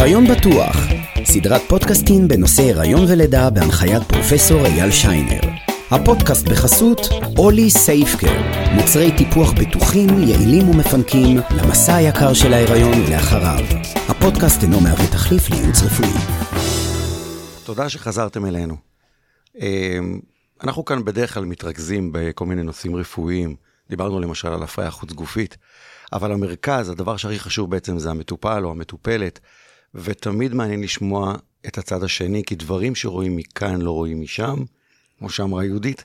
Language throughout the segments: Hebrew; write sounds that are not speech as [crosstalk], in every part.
הריון בטוח, סדרת פודקאסטים בנושא הריון ולידה בהנחיית פרופסור אייל שיינר. הפודקאסט בחסות אולי סייפקר, מוצרי טיפוח בטוחים, יעילים ומפנקים למסע היקר של ההיריון ולאחריו. הפודקאסט אינו מהווה תחליף לייעוץ רפואי. תודה שחזרתם אלינו. אמ, אנחנו כאן בדרך כלל מתרכזים בכל מיני נושאים רפואיים. דיברנו למשל על הפריה חוץ גופית, אבל המרכז, הדבר שהכי חשוב בעצם זה המטופל או המטופלת, ותמיד מעניין לשמוע את הצד השני, כי דברים שרואים מכאן לא רואים משם, כמו שאמרה יהודית.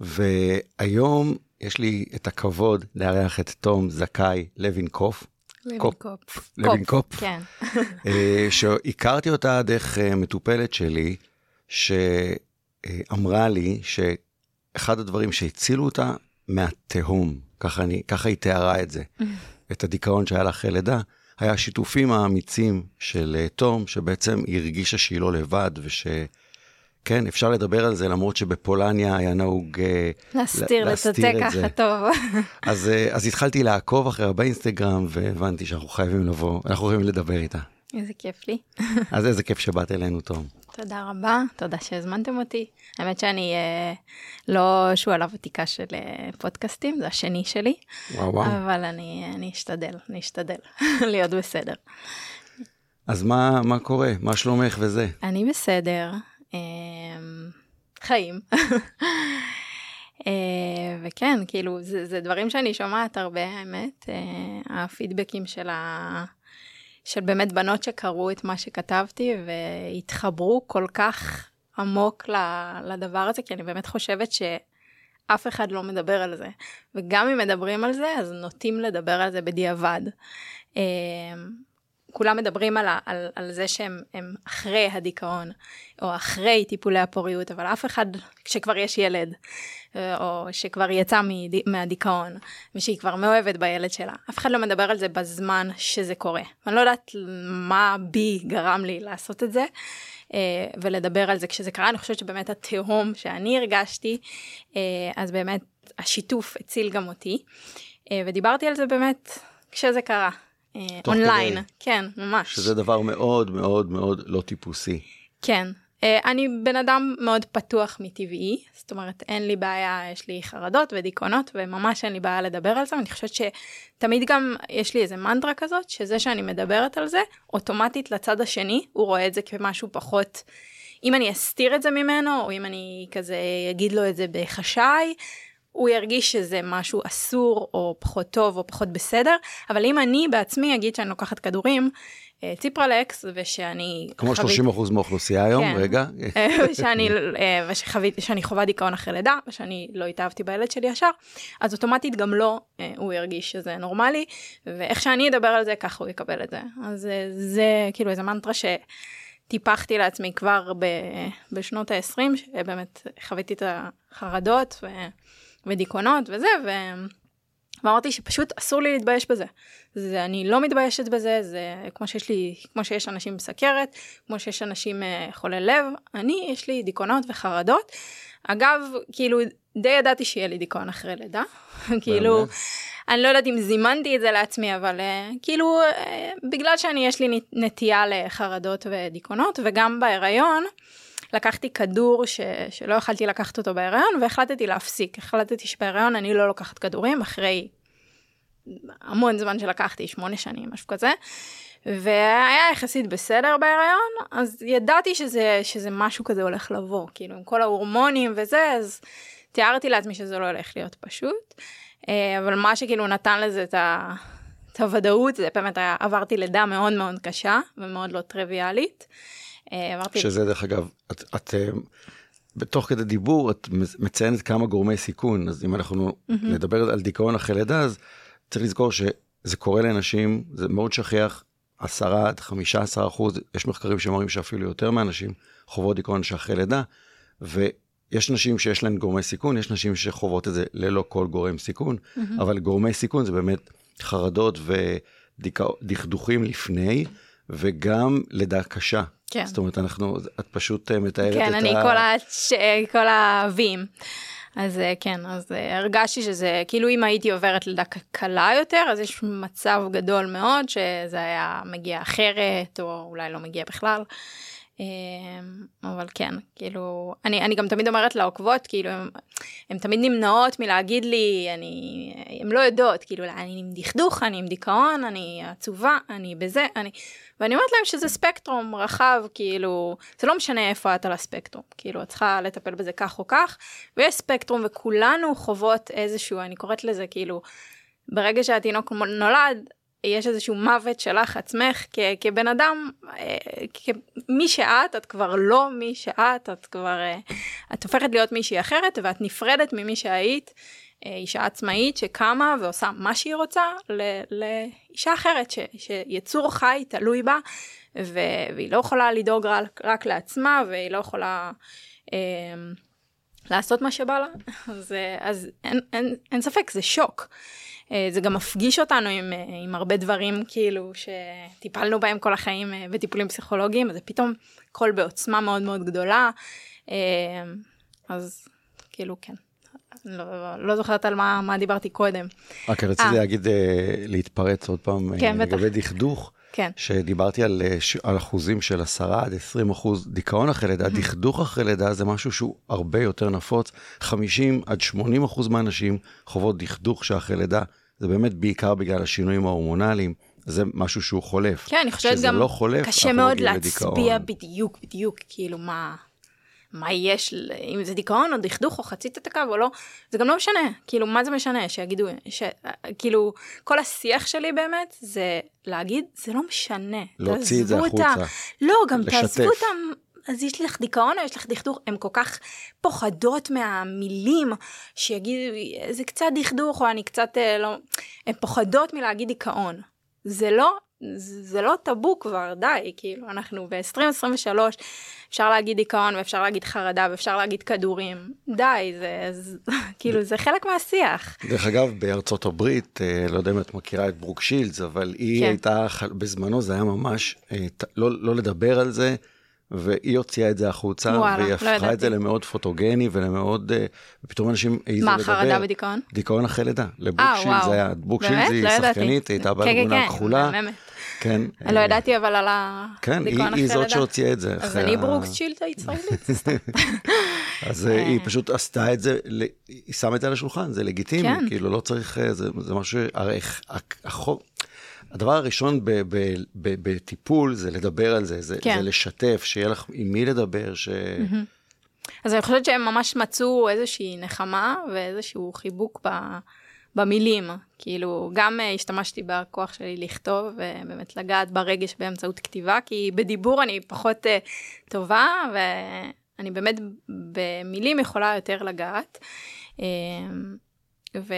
והיום יש לי את הכבוד לארח את תום זכאי לוינקוף. לוינקופ. לוינקופ. כן. אה, שהכרתי אותה דרך אה, מטופלת שלי, שאמרה לי שאחד הדברים שהצילו אותה מהתהום, ככה, אני, ככה היא תיארה את זה, [laughs] את הדיכאון שהיה לה אחרי לידה, היה השיתופים האמיצים של אה, תום, שבעצם היא הרגישה שהיא לא לבד, וש... כן, אפשר לדבר על זה, למרות שבפולניה היה נהוג אה, להסתיר, להסתיר את זה. ככה טוב. [laughs] אז, אה, אז התחלתי לעקוב אחריה באינסטגרם, והבנתי שאנחנו חייבים לבוא, אנחנו חייבים לדבר איתה. איזה כיף לי. אז איזה כיף שבאת אלינו, תום. תודה רבה, תודה שהזמנתם אותי. האמת שאני אה, לא שועלה ותיקה של אה, פודקאסטים, זה השני שלי, וואו וואו. אבל אני, אני אשתדל, אני אשתדל [laughs] להיות בסדר. אז מה, מה קורה? מה שלומך וזה? אני בסדר, אה, חיים. אה, וכן, כאילו, זה, זה דברים שאני שומעת הרבה, האמת, אה, הפידבקים של ה... של באמת בנות שקראו את מה שכתבתי והתחברו כל כך עמוק לדבר הזה, כי אני באמת חושבת שאף אחד לא מדבר על זה. וגם אם מדברים על זה, אז נוטים לדבר על זה בדיעבד. כולם מדברים על, על, על זה שהם הם אחרי הדיכאון, או אחרי טיפולי הפוריות, אבל אף אחד, כשכבר יש ילד, אה, או שכבר יצא מהדיכאון, ושהיא כבר מאוהבת בילד שלה, אף אחד לא מדבר על זה בזמן שזה קורה. אני לא יודעת מה בי גרם לי לעשות את זה, אה, ולדבר על זה כשזה קרה, אני חושבת שבאמת התהום שאני הרגשתי, אה, אז באמת השיתוף הציל גם אותי, ודיברתי על זה באמת כשזה קרה. אה, אונליין, כדי. כן, ממש. שזה דבר מאוד מאוד מאוד לא טיפוסי. כן. אה, אני בן אדם מאוד פתוח מטבעי, זאת אומרת אין לי בעיה, יש לי חרדות ודיכאונות וממש אין לי בעיה לדבר על זה, ואני חושבת שתמיד גם יש לי איזה מנטרה כזאת, שזה שאני מדברת על זה, אוטומטית לצד השני הוא רואה את זה כמשהו פחות, אם אני אסתיר את זה ממנו, או אם אני כזה אגיד לו את זה בחשאי, הוא ירגיש שזה משהו אסור או פחות טוב או פחות בסדר, אבל אם אני בעצמי אגיד שאני לוקחת כדורים, אה, ציפרלקס, ושאני... כמו חוויתי- 30% מהאוכלוסייה היום, כן. רגע. אה, ושאני, אה, ושחוויתי, שאני חווה דיכאון אחרי לידה, ושאני לא התאהבתי בילד שלי ישר, אז אוטומטית גם לא, הוא ירגיש שזה נורמלי, ואיך שאני אדבר על זה, ככה הוא יקבל את זה. אז אה, זה כאילו איזה מנטרה שטיפחתי לעצמי כבר ב, בשנות ה-20, שבאמת חוויתי את החרדות ו, ודיכאונות וזה, ו... ואמרתי שפשוט אסור לי להתבייש בזה. זה, אני לא מתביישת בזה, זה כמו שיש לי, כמו שיש אנשים עם סכרת, כמו שיש אנשים אה, חולי לב, אני, יש לי דיכאונות וחרדות. אגב, כאילו, די ידעתי שיהיה לי דיכאון אחרי לידה. [laughs] כאילו? אני לא יודעת אם זימנתי את זה לעצמי, אבל אה, כאילו, אה, בגלל שאני, יש לי נט- נטייה לחרדות ודיכאונות, וגם בהיריון, לקחתי כדור ש... שלא יכלתי לקחת אותו בהיריון, והחלטתי להפסיק. החלטתי שבהיריון אני לא לוקחת כדורים, אחרי המון זמן שלקחתי, שמונה שנים, משהו כזה. והיה יחסית בסדר בהיריון, אז ידעתי שזה, שזה משהו כזה הולך לבוא, כאילו עם כל ההורמונים וזה, אז תיארתי לעצמי שזה לא הולך להיות פשוט. אה, אבל מה שכאילו נתן לזה את, ה, את הוודאות, זה באמת היה, עברתי לידה מאוד מאוד קשה ומאוד לא טריוויאלית. אה, עברתי... שזה דרך אגב, את, את אה, בתוך כדי דיבור את מציינת כמה גורמי סיכון, אז אם אנחנו נדבר על דיכאון אחרי לידה, אז צריך לזכור שזה קורה לאנשים, זה מאוד שכיח, 10 עד 15 אחוז, יש מחקרים שמראים שאפילו יותר מהנשים חוות דיכאון שאחרי לידה, ויש נשים שיש להן גורמי סיכון, יש נשים שחוות את זה ללא כל גורם סיכון, אבל גורמי סיכון זה באמת חרדות ודכדוכים לפני, וגם לידה קשה. כן. זאת אומרת, אנחנו, את פשוט אה, מתארת כן, את אני ה... כל, הש... כל הווים. אז אה, כן, אז אה, הרגשתי שזה, כאילו אם הייתי עוברת לידה קלה יותר, אז יש מצב גדול מאוד שזה היה מגיע אחרת, או אולי לא מגיע בכלל. אמ, אבל כן, כאילו, אני, אני גם תמיד אומרת לעוקבות, כאילו, הן תמיד נמנעות מלהגיד לי, אני, הן לא יודעות, כאילו, אני עם דכדוך, אני עם דיכאון, אני עצובה, אני בזה, אני... ואני אומרת להם שזה ספקטרום רחב, כאילו, זה לא משנה איפה את על הספקטרום, כאילו, את צריכה לטפל בזה כך או כך, ויש ספקטרום וכולנו חוות איזשהו, אני קוראת לזה, כאילו, ברגע שהתינוק נולד, יש איזשהו מוות שלך עצמך כ- כבן אדם, אה, כמי שאת, את כבר לא מי שאת, את כבר, אה, את הופכת להיות מישהי אחרת ואת נפרדת ממי שהיית, אה, אישה עצמאית שקמה ועושה מה שהיא רוצה לאישה אחרת, ש- שיצור חי תלוי בה, ו- והיא לא יכולה לדאוג רק, רק לעצמה, והיא לא יכולה... לעשות מה שבא לה, [laughs] אז, אז אין, אין, אין ספק, זה שוק. אה, זה גם מפגיש אותנו עם, אה, עם הרבה דברים כאילו שטיפלנו בהם כל החיים אה, בטיפולים פסיכולוגיים, זה פתאום קול בעוצמה מאוד מאוד גדולה, אז כאילו כן. לא, לא זוכרת על מה, מה דיברתי קודם. רק רציתי להגיד, להתפרץ עוד פעם כן, לגבי דכדוך. כן. שדיברתי על, על אחוזים של 10 עד 20 אחוז דיכאון אחרי לידה, דכדוך אחרי לידה זה משהו שהוא הרבה יותר נפוץ. 50 עד 80 אחוז מהאנשים חוות דכדוך שאחרי לידה, זה באמת בעיקר בגלל השינויים ההורמונליים. זה משהו שהוא חולף. כן, אני חושבת גם לא חולף, קשה מאוד להצביע בדיוק, בדיוק, כאילו מה, מה יש, אם זה דיכאון או דכדוך או חצית את הקו או לא, זה גם לא משנה, כאילו מה זה משנה, שיגידו, ש, כאילו כל השיח שלי באמת זה להגיד, זה לא משנה, להוציא את זה החוצה, לא, גם לשתף. תעזבו אותם, אז יש לך דיכאון או יש לך דכדוך, הן כל כך פוחדות מהמילים שיגידו, זה קצת דכדוך או אני קצת אה, לא, הן פוחדות מלהגיד דיכאון. זה לא זה לא טאבו כבר, די, כאילו, אנחנו ב-2023, אפשר להגיד דיכאון ואפשר להגיד חרדה ואפשר להגיד כדורים, די, זה, זה [laughs] כאילו, זה חלק מהשיח. דרך אגב, בארצות הברית, אה, לא יודע אם את מכירה את ברוק שילדס, אבל היא כן. הייתה, בזמנו זה היה ממש, אה, לא, לא לדבר על זה, והיא הוציאה את זה החוצה, וואלה, והיא לא הפכה לא את זה למאוד פוטוגני ולמאוד, אה, ופתאום אנשים העזו לדבר. מה, חרדה ודיכאון? דיכאון אחרי לידה. ברוק שילדס זה היה, ברוק שילדס היא לא שחקנית, היא הייתה כן, בלגונה, כן, הכחולה. כן, כן. אני לא ידעתי אבל על הדיכאון אחרי לידה. כן, היא זאת שהוציאה את זה. אז אני ברוק שילדס הישראלית. [laughs] אז אה, היא פשוט עשתה את זה, היא שמה את זה על השולחן, זה לגיטימי, כאילו לא צריך, אה, זה משהו, הרי החוק... הדבר הראשון ב- ב- ב- בטיפול זה לדבר על זה, זה, כן. זה לשתף, שיהיה לך עם מי לדבר, ש... אז אני חושבת שהם ממש מצאו איזושהי נחמה ואיזשהו חיבוק ב... במילים, כאילו גם uh, השתמשתי בכוח שלי לכתוב ובאמת לגעת ברגש באמצעות כתיבה, כי בדיבור אני פחות uh, טובה ואני באמת במילים יכולה יותר לגעת. Uh, ו...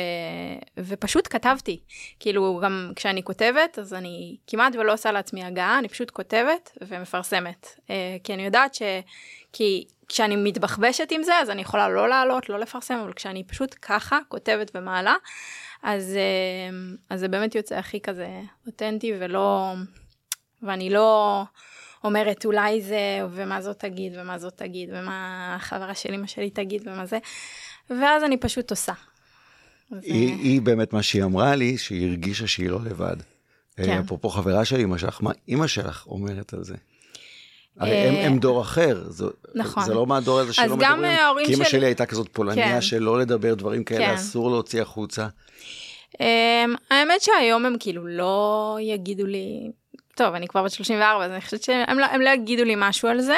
ופשוט כתבתי. כאילו, גם כשאני כותבת, אז אני כמעט ולא עושה לעצמי הגעה, אני פשוט כותבת ומפרסמת. אה, כי אני יודעת ש... כי כשאני מתבחבשת עם זה, אז אני יכולה לא לעלות, לא לפרסם, אבל כשאני פשוט ככה כותבת ומעלה, אז, אה, אז זה באמת יוצא הכי כזה אותנטי ולא... ואני לא אומרת אולי זה, ומה זאת תגיד, ומה זאת תגיד, ומה החברה של אמא שלי תגיד, ומה זה, ואז אני פשוט עושה. היא, היא באמת מה שהיא אמרה לי, שהיא הרגישה שהיא לא לבד. אה, כן. אפרופו חברה של אמא שלך, מה אמא שלך אומרת על זה? הרי הם, הם אה, דור אחר, זה, נכון. זה לא מהדור הזה שלא מדברים, כי אמא שלי הייתה כזאת פולניה כן. שלא לדבר דברים כאלה, כן. אסור להוציא החוצה. Um, האמת שהיום הם כאילו לא יגידו לי, טוב, אני כבר בת 34, אז אני חושבת שהם לא, לא יגידו לי משהו על זה,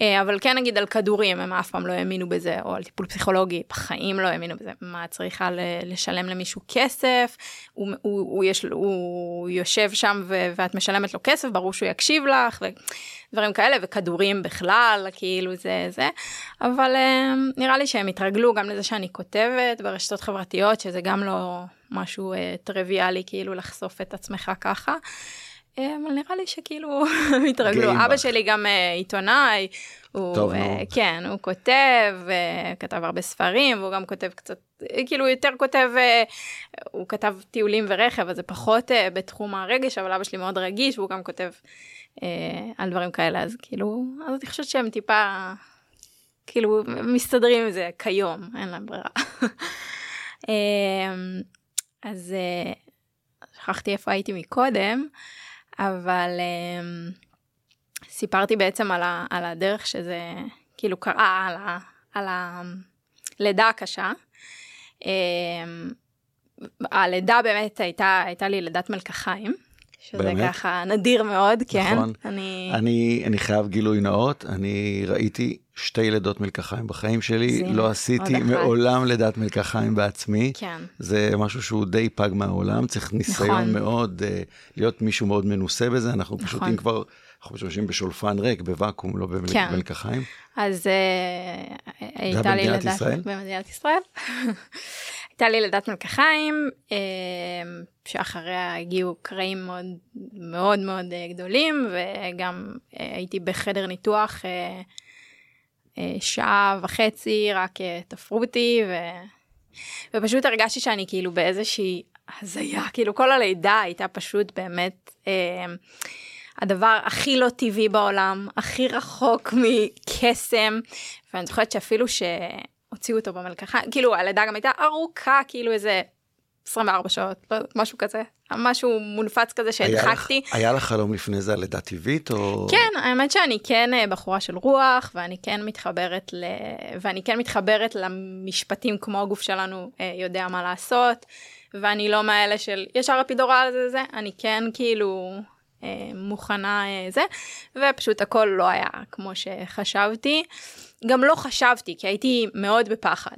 אה, אבל כן נגיד על כדורים, הם אף פעם לא האמינו בזה, או על טיפול פסיכולוגי, בחיים לא האמינו בזה. מה, צריכה לשלם למישהו כסף, הוא, הוא, הוא, יש, הוא יושב שם ו, ואת משלמת לו כסף, ברור שהוא יקשיב לך, ודברים כאלה, וכדורים בכלל, כאילו זה זה, אבל אה, נראה לי שהם התרגלו גם לזה שאני כותבת ברשתות חברתיות, שזה גם לא משהו אה, טריוויאלי, כאילו לחשוף את עצמך ככה. אה, אבל נראה לי שכאילו [laughs] התרגלו. אבא שלי גם uh, עיתונאי, הוא, טוב, uh, כן, הוא כותב, uh, כתב הרבה ספרים, והוא גם כותב קצת, כאילו יותר כותב, uh, הוא כתב טיולים ורכב, אז זה פחות uh, בתחום הרגש, אבל אבא שלי מאוד רגיש, והוא גם כותב uh, על דברים כאלה, אז כאילו, אז אני חושבת שהם טיפה, כאילו, מסתדרים עם זה כיום, אין להם ברירה. [laughs] אמ, אז אה, שכחתי איפה הייתי מקודם, אבל אמ, סיפרתי בעצם על, ה, על הדרך שזה כאילו קרה, על, ה, על הלידה הקשה. אמ, הלידה באמת הייתה, הייתה לי לידת מלקחיים. שזה באמת? ככה נדיר מאוד, כן. נכון. אני... אני, אני חייב גילוי נאות, אני ראיתי שתי לידות מלקחיים בחיים שלי, זינה, לא עשיתי מעולם לידת מלקחיים בעצמי. כן. זה משהו שהוא די פג מהעולם, צריך ניסיון נכון. מאוד, uh, להיות מישהו מאוד מנוסה בזה, אנחנו נכון. פשוט אם כבר, אנחנו משתמשים בשולפן ריק, בוואקום, לא במלקחיים. כן. אז uh, הייתה לי לידת... ישראל? במדינת ישראל. [laughs] הייתה לי לידת מלקחיים, אה, שאחריה הגיעו קרעים מאוד מאוד מאוד אה, גדולים, וגם אה, הייתי בחדר ניתוח שעה וחצי, רק תפרו אותי, ו... ופשוט הרגשתי שאני כאילו באיזושהי הזיה, כאילו כל הלידה הייתה פשוט באמת אה, הדבר הכי לא טבעי בעולם, הכי רחוק מקסם, ואני זוכרת שאפילו ש... הוציאו אותו במלקחיים, כאילו הלידה גם הייתה ארוכה, כאילו איזה 24 שעות, לא, משהו כזה, משהו מונפץ כזה שהדחקתי. היה לך חלום לפני זה על לידה טבעית או... כן, האמת שאני כן אה, בחורה של רוח, ואני כן מתחברת ל... ואני כן מתחברת למשפטים כמו הגוף שלנו אה, יודע מה לעשות, ואני לא מאלה של ישר אפידורל זה זה, אני כן כאילו אה, מוכנה זה, ופשוט הכל לא היה כמו שחשבתי. גם לא חשבתי, כי הייתי מאוד בפחד.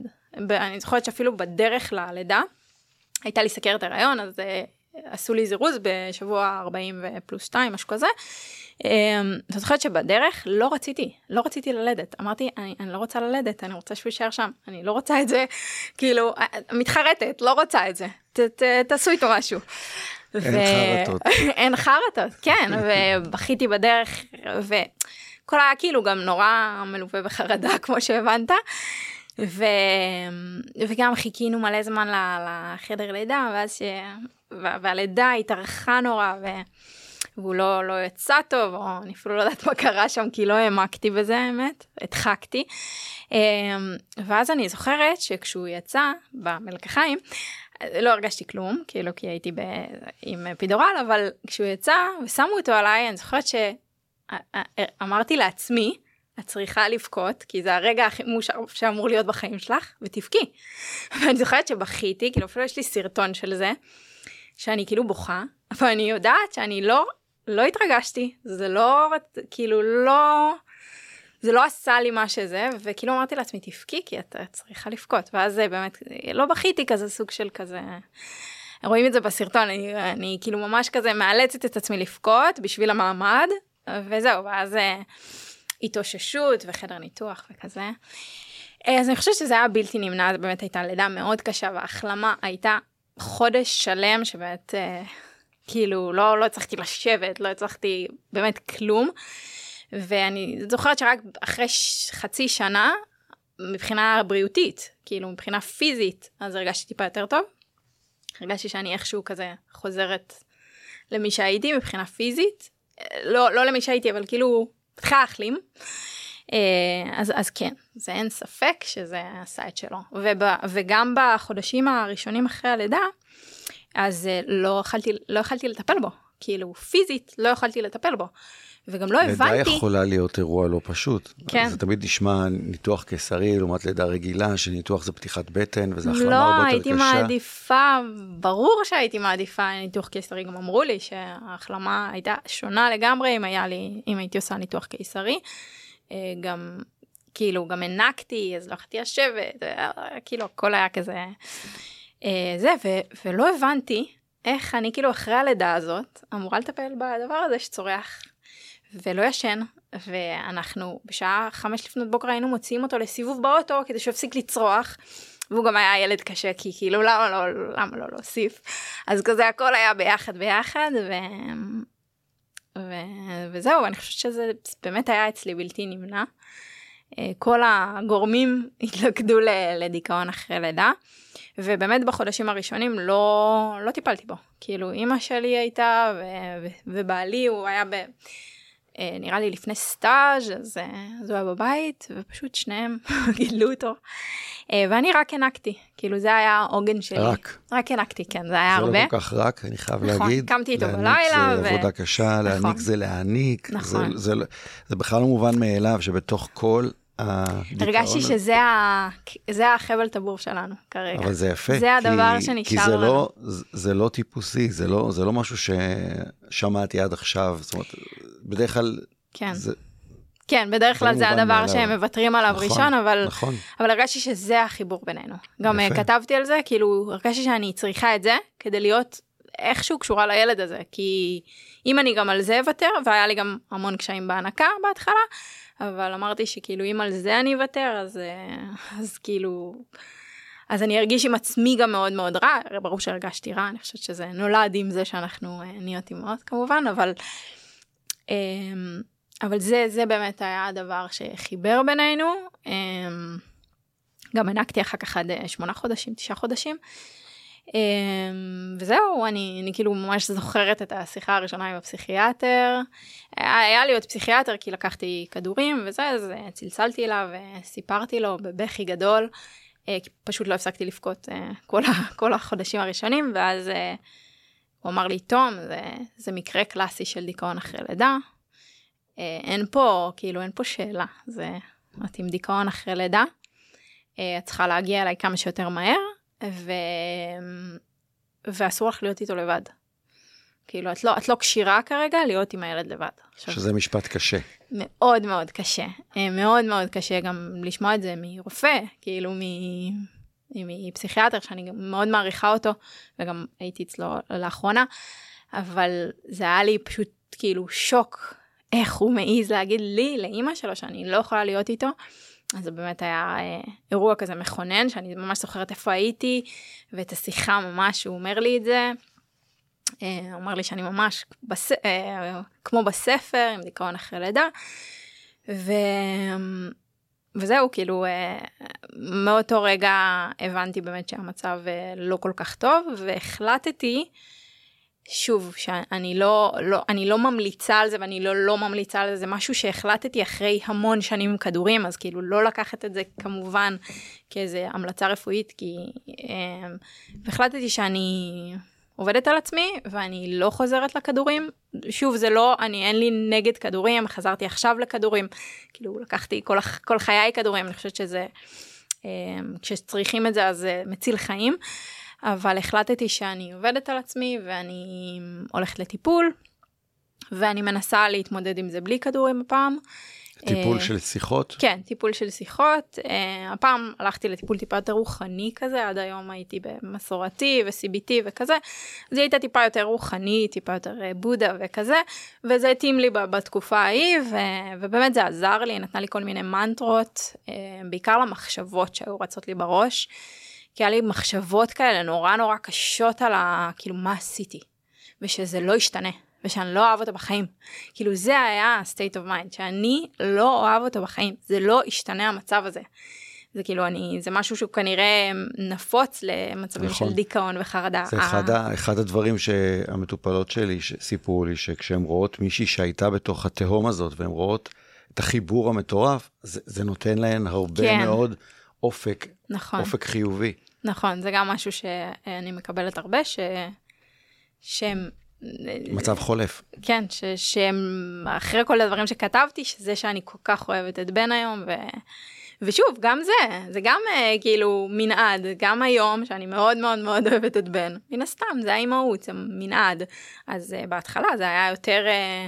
אני זוכרת שאפילו בדרך ללידה, הייתה לי סכרת הריון, אז uh, עשו לי זירוז בשבוע 40 ופלוס 2, משהו כזה. Um, אני זוכרת שבדרך לא רציתי, לא רציתי ללדת. אמרתי, אני, אני לא רוצה ללדת, אני רוצה שהוא יישאר שם, אני לא רוצה את זה, [laughs] כאילו, אה, מתחרטת, לא רוצה את זה, ת, ת, תעשו איתו משהו. אין חרטות. [laughs] אין חרטות, כן, [laughs] ובכיתי בדרך, ו... הכל היה כאילו גם נורא מלווה בחרדה, [laughs] כמו שהבנת. ו... וגם חיכינו מלא זמן לחדר לידה, ואז ש... והלידה התארכה נורא, ו... והוא לא, לא יצא טוב, או אני אפילו לא יודעת מה קרה שם, כי לא העמקתי בזה, האמת, הדחקתי. אמ, ואז אני זוכרת שכשהוא יצא במלקחיים, לא הרגשתי כלום, כאילו כי הייתי ב... עם פידורל, אבל כשהוא יצא ושמו אותו עליי, אני זוכרת ש... אמרתי לעצמי, את צריכה לבכות, כי זה הרגע הכי מאושר שאמור להיות בחיים שלך, ותבכי. [laughs] ואני זוכרת שבכיתי, כאילו אפילו יש לי סרטון של זה, שאני כאילו בוכה, אבל אני יודעת שאני לא, לא התרגשתי, זה לא, כאילו לא, זה לא עשה לי מה שזה, וכאילו אמרתי לעצמי, תבכי, כי את צריכה לבכות. ואז זה באמת, לא בכיתי כזה סוג של כזה... רואים את זה בסרטון, אני, אני כאילו ממש כזה מאלצת את עצמי לבכות בשביל המעמד, וזהו, ואז אה, התאוששות וחדר ניתוח וכזה. אה, אז אני חושבת שזה היה בלתי נמנע, זו באמת הייתה לידה מאוד קשה, וההחלמה הייתה חודש שלם שבאמת, אה, כאילו, לא, לא הצלחתי לשבת, לא הצלחתי באמת כלום. ואני זוכרת שרק אחרי חצי שנה, מבחינה בריאותית, כאילו מבחינה פיזית, אז הרגשתי טיפה יותר טוב. הרגשתי שאני איכשהו כזה חוזרת למי שהייתי מבחינה פיזית, לא, לא למי שהייתי, אבל כאילו, מתחילה להחלים. אה, אז, אז כן, זה אין ספק שזה עשה את שלו. וב, וגם בחודשים הראשונים אחרי הלידה, אז אה, לא לא יכלתי לטפל בו. כאילו, פיזית לא יכלתי לטפל בו. וגם לא הבנתי... לידה יכולה להיות אירוע לא פשוט. כן. זה תמיד נשמע ניתוח קיסרי לעומת לידה רגילה, שניתוח זה פתיחת בטן וזו החלמה לא, הרבה יותר קשה. לא, הייתי מעדיפה, ברור שהייתי מעדיפה ניתוח קיסרי, גם אמרו לי שההחלמה הייתה שונה לגמרי אם היה לי, אם הייתי עושה ניתוח קיסרי. אה, גם, כאילו, גם הענקתי, אז לא יכולתי לשבת, אה, כאילו, הכל היה כזה... אה, זה, ו, ולא הבנתי איך אני כאילו אחרי הלידה הזאת אמורה לטפל בדבר הזה שצורח ולא ישן, ואנחנו בשעה חמש לפנות בוקר היינו מוציאים אותו לסיבוב באוטו כדי שהוא יפסיק לצרוח. והוא גם היה ילד קשה כי כאילו למה לא למה לא להוסיף אז כזה הכל היה ביחד ביחד ו... ו... וזהו אני חושבת שזה באמת היה אצלי בלתי נמנע. אה, כל הגורמים [laughs] התלכדו לדיכאון אחרי לידה ובאמת בחודשים הראשונים לא לא טיפלתי בו כאילו אימא שלי הייתה ו... ובעלי הוא היה ב... אה, נראה לי לפני סטאז', אז, אה, אז הוא היה בבית, ופשוט שניהם [laughs] גידלו אותו. אה, ואני רק הענקתי, כאילו זה היה העוגן שלי. רק. רק הענקתי, כן, זה היה זה הרבה. לא כל כך רק, אני חייב נכון, להגיד. קמתי איתו בלילה, זה ו- עבודה קשה, נכון. להעניק זה להעניק. נכון. זה, זה, לא- זה בכלל לא מובן מאליו שבתוך כל. הרגשתי שזה ה... זה החבל טבור שלנו כרגע. אבל זה יפה. זה הדבר כי, שנשאר כי זה לנו. לא, זה, לא טיפוסי, זה לא, זה לא משהו ששמעתי עד עכשיו. זאת אומרת, בדרך כלל כן. זה... כן, בדרך זה לא כלל זה הדבר. שהם מוותרים עליו נכון, ראשון, אבל, נכון. אבל הרגשתי שזה החיבור בינינו. גם יפה. uh, כתבתי על זה, כאילו, הרגשתי שאני צריכה את זה כדי להיות איכשהו קשורה לילד הזה, כי אם אני גם על זה אוותר, והיה לי גם המון קשיים בהנקה בהתחלה, אבל אמרתי שכאילו אם על זה אני אוותר, אז, אה, אז כאילו... אז אני ארגיש עם עצמי גם מאוד מאוד רע, ברור שהרגשתי רע, אני חושבת שזה נולד עם זה שאנחנו אה, נהיות אימהות כמובן, אבל, אמ, אבל זה, זה באמת היה הדבר שחיבר בינינו. אמ, גם הענקתי אחר כך עד אה, שמונה חודשים, תשעה חודשים. אמ, וזהו, אני, אני כאילו ממש זוכרת את השיחה הראשונה עם הפסיכיאטר. היה, היה לי עוד פסיכיאטר כי לקחתי כדורים וזה, אז אה, צלצלתי אליו וסיפרתי לו בבכי גדול. אה, כי פשוט לא הפסקתי לבכות אה, כל, כל החודשים הראשונים, ואז אה, הוא אמר לי, תום, זה, זה מקרה קלאסי של דיכאון אחרי לידה. אה, אין פה, כאילו, אין פה שאלה. זה, את עם דיכאון אחרי לידה, אה, את צריכה להגיע אליי כמה שיותר מהר, ו... ואסור לך להיות איתו לבד. כאילו, את לא, את לא כשירה כרגע להיות עם הילד לבד. עכשיו, שזה משפט קשה. מאוד מאוד קשה, אה, מאוד מאוד קשה גם לשמוע את זה מרופא, כאילו מ- מפסיכיאטר שאני גם מאוד מעריכה אותו, וגם הייתי אצלו לאחרונה, אבל זה היה לי פשוט כאילו שוק, איך הוא מעז להגיד לי, לאימא שלו, שאני לא יכולה להיות איתו. אז זה באמת היה אה, אירוע כזה מכונן, שאני ממש זוכרת איפה הייתי, ואת השיחה ממש, הוא אומר לי את זה. אה, הוא אמר לי שאני ממש בס... אה, כמו בספר, עם דיכאון אחרי לידה. ו... וזהו, כאילו, מאותו רגע הבנתי באמת שהמצב לא כל כך טוב, והחלטתי, שוב, שאני לא, לא, אני לא ממליצה על זה ואני לא לא ממליצה על זה, זה משהו שהחלטתי אחרי המון שנים עם כדורים, אז כאילו לא לקחת את זה כמובן כאיזה המלצה רפואית, כי... אה, והחלטתי שאני עובדת על עצמי ואני לא חוזרת לכדורים. שוב, זה לא, אני אין לי נגד כדורים, חזרתי עכשיו לכדורים. כאילו, לקחתי כל, כל חיי כדורים, אני חושבת שזה, אה, כשצריכים את זה אז זה מציל חיים. אבל החלטתי שאני עובדת על עצמי ואני הולכת לטיפול, ואני מנסה להתמודד עם זה בלי כדורים הפעם. טיפול אה, של שיחות. כן, טיפול של שיחות. Uh, הפעם הלכתי לטיפול טיפה יותר רוחני כזה, עד היום הייתי במסורתי ו-CBT וכזה. זה הייתה טיפה יותר רוחני, טיפה יותר אה, בודה וכזה, וזה התאים לי בתקופה ההיא, ו- ובאמת זה עזר לי, נתנה לי כל מיני מנטרות, בעיקר למחשבות שהיו רצות לי בראש. כי היה לי מחשבות כאלה נורא נורא קשות על ה... כאילו, מה עשיתי? ושזה לא ישתנה, ושאני לא אוהב אותו בחיים. כאילו, זה היה ה-state of mind, שאני לא אוהב אותו בחיים, זה לא ישתנה המצב הזה. זה כאילו, אני, זה משהו שהוא כנראה נפוץ למצבים נכון. של דיכאון וחרדה. זה אחד, ה- אחד הדברים שהמטופלות שלי סיפרו לי, שכשהן רואות מישהי שהייתה בתוך התהום הזאת, והן רואות את החיבור המטורף, זה, זה נותן להן הרבה כן. מאוד אופק, נכון. אופק חיובי. נכון, זה גם משהו שאני מקבלת הרבה, ש... שהם... מצב חולף. כן, ש, שהם, אחרי כל הדברים שכתבתי, שזה שאני כל כך אוהבת את בן היום, ו, ושוב, גם זה, זה גם אה, כאילו מנעד, גם היום, שאני מאוד מאוד מאוד אוהבת את בן, מן הסתם, זה האימהות, זה מנעד. אז אה, בהתחלה זה היה יותר, אה,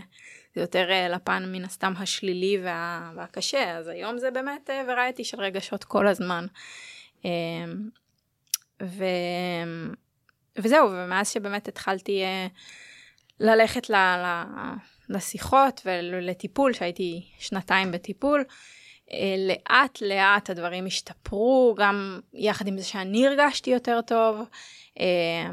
זה יותר אה, לפן מן הסתם השלילי וה, והקשה, אז היום זה באמת אה, וריאטי של רגשות כל הזמן. אה, ו... וזהו, ומאז שבאמת התחלתי אה, ללכת ל, ל, לשיחות ולטיפול, שהייתי שנתיים בטיפול, לאט לאט הדברים השתפרו, גם יחד עם זה שאני הרגשתי יותר טוב, אה,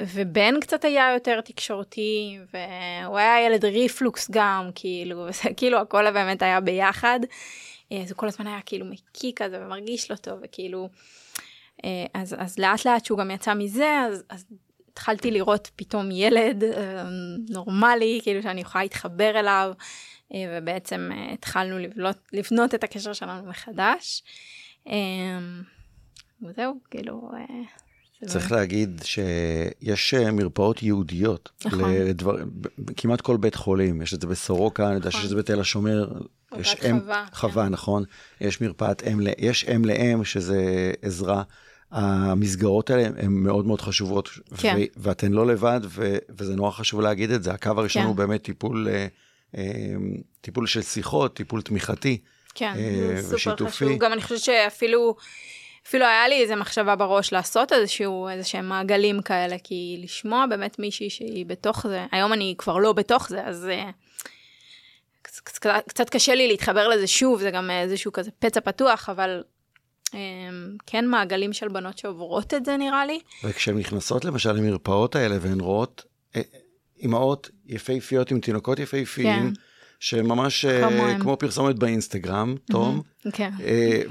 ובן קצת היה יותר תקשורתי, והוא היה ילד ריפלוקס גם, כאילו, [laughs] וזה כאילו הכל באמת היה ביחד. אה, אז הוא כל הזמן היה כאילו מקיא כזה ומרגיש לא טוב, וכאילו... אה, אז, אז לאט לאט שהוא גם יצא מזה, אז, אז התחלתי לראות פתאום ילד אה, נורמלי, כאילו שאני יכולה להתחבר אליו, ובעצם התחלנו לבנות, לבנות את הקשר שלנו מחדש. וזהו, כאילו... צריך באמת- להגיד שיש אה, מרפאות ייעודיות, נכון. לדבר, כמעט כל בית חולים, יש את זה בסורוקה, אני יודע נכון. שיש את זה בתל השומר, יש אם, חווה, כן. חווה, נכון, יש מרפאת אם, יש אם לאם, שזה עזרה. המסגרות האלה הן מאוד מאוד חשובות, כן. ו- ואתן לא לבד, ו- וזה נורא חשוב להגיד את זה. הקו הראשון כן. הוא באמת טיפול, אה, אה, טיפול של שיחות, טיפול תמיכתי. כן, אה, סופר ושיתופי. חשוב. גם אני חושבת שאפילו, אפילו היה לי איזה מחשבה בראש לעשות איזשהו, איזה שהם מעגלים כאלה, כי לשמוע באמת מישהי שהיא בתוך זה, היום אני כבר לא בתוך זה, אז אה, קצת, קשה לי להתחבר לזה שוב, זה גם איזשהו כזה פצע פתוח, אבל אה, כן מעגלים של בנות שעוברות את זה נראה לי. וכשהן נכנסות למשל למרפאות האלה והן רואות אה, אימהות יפהפיות עם תינוקות יפהפיים, כן. שממש כמוהם. כמו פרסומת באינסטגרם, תום, כן,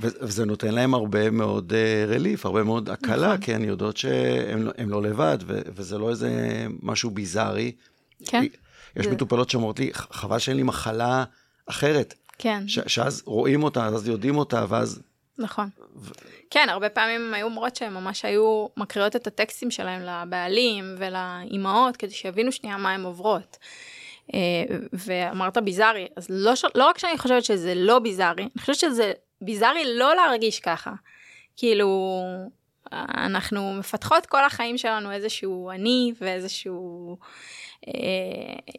ו- וזה נותן להם הרבה מאוד אה, רליף, הרבה מאוד הקלה, נכון. כי הן יודעות שהן לא- לא לבד, ו- וזה לא איזה משהו ביזארי. כן, יש זה- מטופלות שאומרות לי, "ח- חבל שאין לי מחלה אחרת, כן. ש- שאז רואים אותה, אז יודעים אותה, ואז... נכון. כן, הרבה פעמים היו מורות שהן ממש היו מקריאות את הטקסטים שלהם לבעלים ולאימהות, כדי שיבינו שנייה מה הן עוברות. אה, ואמרת ביזארי, אז לא. לא רק שאני חושבת שזה לא ביזארי, אני חושבת שזה ביזארי לא להרגיש ככה. כאילו, אנחנו מפתחות כל החיים שלנו איזשהו אני ואיזשהו אה,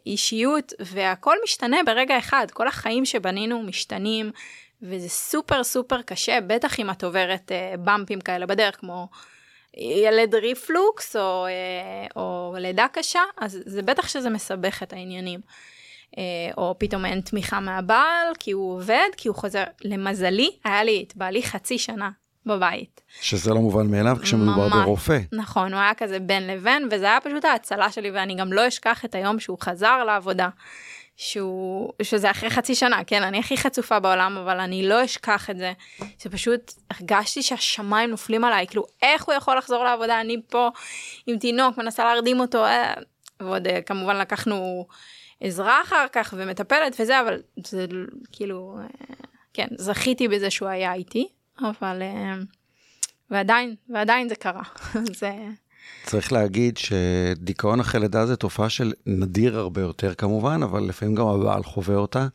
אישיות, והכל משתנה ברגע אחד, כל החיים שבנינו משתנים, וזה סופר סופר קשה, בטח אם את עוברת אה, במפים כאלה בדרך, כמו ילד ריפלוקס או, אה, או לידה קשה, אז זה בטח שזה מסבך את העניינים. אה, או פתאום אין תמיכה מהבעל, כי הוא עובד, כי הוא חוזר. למזלי, היה לי את בעלי חצי שנה בבית. שזה לא מובן מאליו כשמדובר. ברופא. נכון, הוא היה כזה בין לבין, וזה היה פשוט ההצלה שלי, ואני גם לא אשכח את היום שהוא חזר לעבודה. שהוא, שזה אחרי חצי שנה, כן, אני הכי חצופה בעולם, אבל אני לא אשכח את זה. זה פשוט, הרגשתי שהשמיים נופלים עליי, כאילו, איך הוא יכול לחזור לעבודה? אני פה עם תינוק, מנסה להרדים אותו, אה, ועוד אה, כמובן לקחנו עזרה אחר כך ומטפלת וזה, אבל זה כאילו, אה, כן, זכיתי בזה שהוא היה איתי, אבל, אה, ועדיין, ועדיין זה קרה. [laughs] זה, צריך להגיד שדיכאון אחרי לידה זה תופעה של נדיר הרבה יותר כמובן, אבל לפעמים גם הבעל חווה אותה.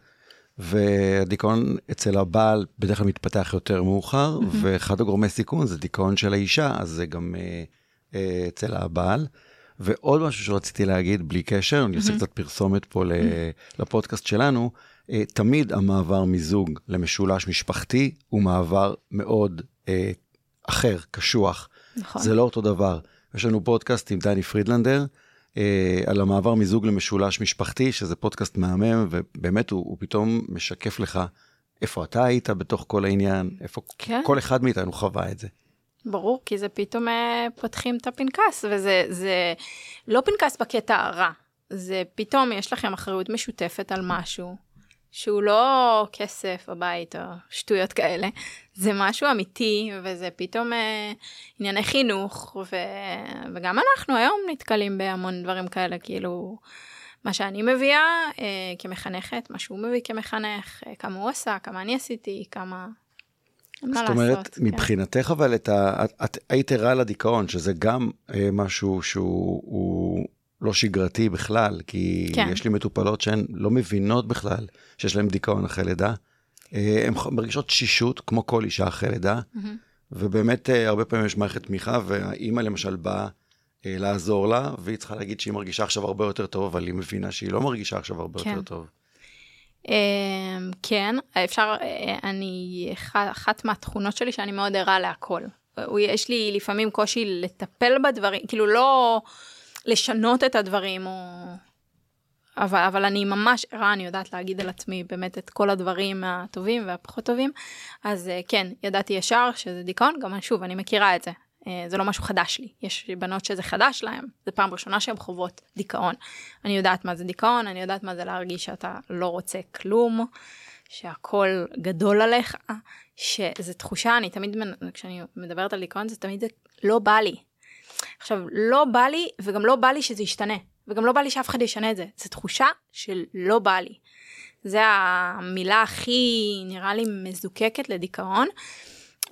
והדיכאון אצל הבעל בדרך כלל מתפתח יותר מאוחר, ואחד הגורמי סיכון זה דיכאון של האישה, אז זה גם אה, אה, אצל הבעל. ועוד משהו שרציתי להגיד בלי קשר, אני עושה קצת פרסומת פה לפודקאסט שלנו, אה, תמיד המעבר מזוג למשולש משפחתי הוא מעבר מאוד אה, אחר, קשוח. נכון. זה לא אותו דבר. יש לנו פודקאסט עם דני פרידלנדר אה, על המעבר מזוג למשולש משפחתי, שזה פודקאסט מהמם, ובאמת הוא, הוא פתאום משקף לך איפה אתה היית בתוך כל העניין, איפה כן. כל אחד מאיתנו חווה את זה. ברור, כי זה פתאום אה, פותחים את הפנקס, וזה זה לא פנקס בקטע הרע, זה פתאום יש לכם אחריות משותפת על משהו, שהוא לא כסף בבית או שטויות כאלה, זה משהו אמיתי, וזה פתאום אה, ענייני חינוך, ו... וגם אנחנו היום נתקלים בהמון דברים כאלה, כאילו, מה שאני מביאה אה, כמחנכת, מה שהוא מביא כמחנך, אה, כמה הוא עשה, כמה אני עשיתי, כמה... זאת אומרת, לעשות, כן. מבחינתך אבל את ה... את, את היית ערה לדיכאון, שזה גם אה, משהו שהוא הוא לא שגרתי בכלל, כי כן. יש לי מטופלות שהן לא מבינות בכלל שיש להן דיכאון אחרי לידה. אה, הן מרגישות תשישות, כמו כל אישה אחרי לידה, מהמם. ובאמת אה, הרבה פעמים יש מערכת תמיכה, והאימא למשל באה אה, לעזור לה, והיא צריכה להגיד שהיא מרגישה עכשיו הרבה יותר טוב, אבל היא מבינה שהיא לא מרגישה עכשיו הרבה כן. יותר טוב. אמ, כן, אפשר, אני, אחת- מהתכונות שלי שאני מאוד ערה להכל. יש לי לפעמים קושי לטפל בדברים, כאילו לא לשנות את הדברים, או... אבל, אבל אני ממש ערה, אני יודעת להגיד על עצמי באמת את כל הדברים הטובים והפחות טובים. אז אה, כן, ידעתי ישר שזה דיכאון, גם שוב, אני מכירה את זה. אה, זה לא משהו חדש לי. יש בנות שזה חדש להן, זו פעם ראשונה שהן חוות דיכאון. אני יודעת מה זה דיכאון, אני יודעת מה זה להרגיש שאתה לא רוצה כלום, שהכל גדול עליך, שזו תחושה, אני תמיד, כשאני מדברת על דיכאון, זה תמיד זה לא בא לי. עכשיו, לא בא לי, וגם לא בא לי שזה ישתנה, וגם לא בא לי שאף אחד ישנה את זה. זו תחושה של לא בא לי. זה המילה הכי, נראה לי, מזוקקת לדיכאון.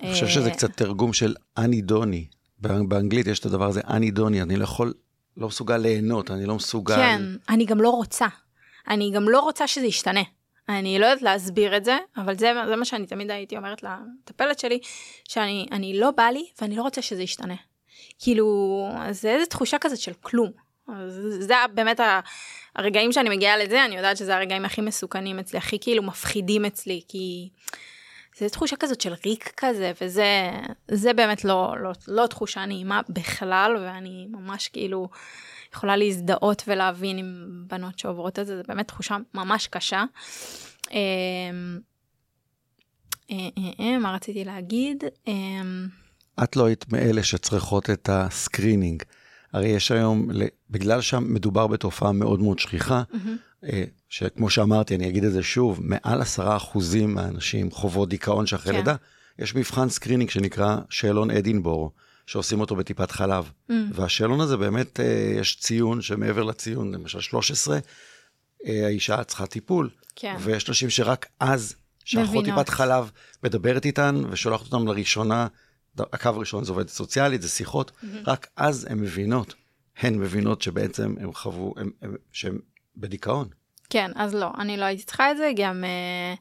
אני חושב שזה אה, קצת תרגום של אנידוני. באנגלית יש את הדבר הזה, אנידוני, אני לא יכול, לא מסוגל ליהנות, אני לא מסוגל... כן, אני גם לא רוצה. אני גם לא רוצה שזה ישתנה. אני לא יודעת להסביר את זה, אבל זה, זה מה שאני תמיד הייתי אומרת למטפלת שלי, שאני אני לא בא לי ואני לא רוצה שזה ישתנה. כאילו, זה איזה תחושה כזאת של כלום. אז זה באמת הרגעים שאני מגיעה לזה, אני יודעת שזה הרגעים הכי מסוכנים אצלי, הכי כאילו מפחידים אצלי, כי זה תחושה כזאת של ריק כזה, וזה זה באמת לא, לא, לא תחושה נעימה בכלל, ואני ממש כאילו יכולה להזדהות ולהבין עם בנות שעוברות את זה, זה באמת תחושה ממש קשה. אמ, אה, אה, אה, מה רציתי להגיד? את לא היית מאלה שצריכות את ה screening. הרי יש היום, בגלל שמדובר בתופעה מאוד מאוד שכיחה, אה, שכמו שאמרתי, אני אגיד את זה שוב, מעל עשרה אחוזים מהנשים חוות דיכאון שאחרי כן. לידה. יש מבחן screening שנקרא שאלון אדינבורו, שעושים אותו בטיפת חלב. והשאלון הזה באמת, אה, יש ציון שמעבר לציון, למשל 13, אה, האישה צריכה טיפול. כן. ויש נשים שרק אז, שאחות. טיפת חלב מדברת איתן ושולחת אותן לראשונה, הקו הראשון זה עובדת סוציאלית, זה שיחות, רק אז הן מבינות, הן מבינות שבעצם הם חוו, הם, הם, שהם בדיכאון. כן, אז לא, אני לא הייתי צריכה את זה, גם, אה,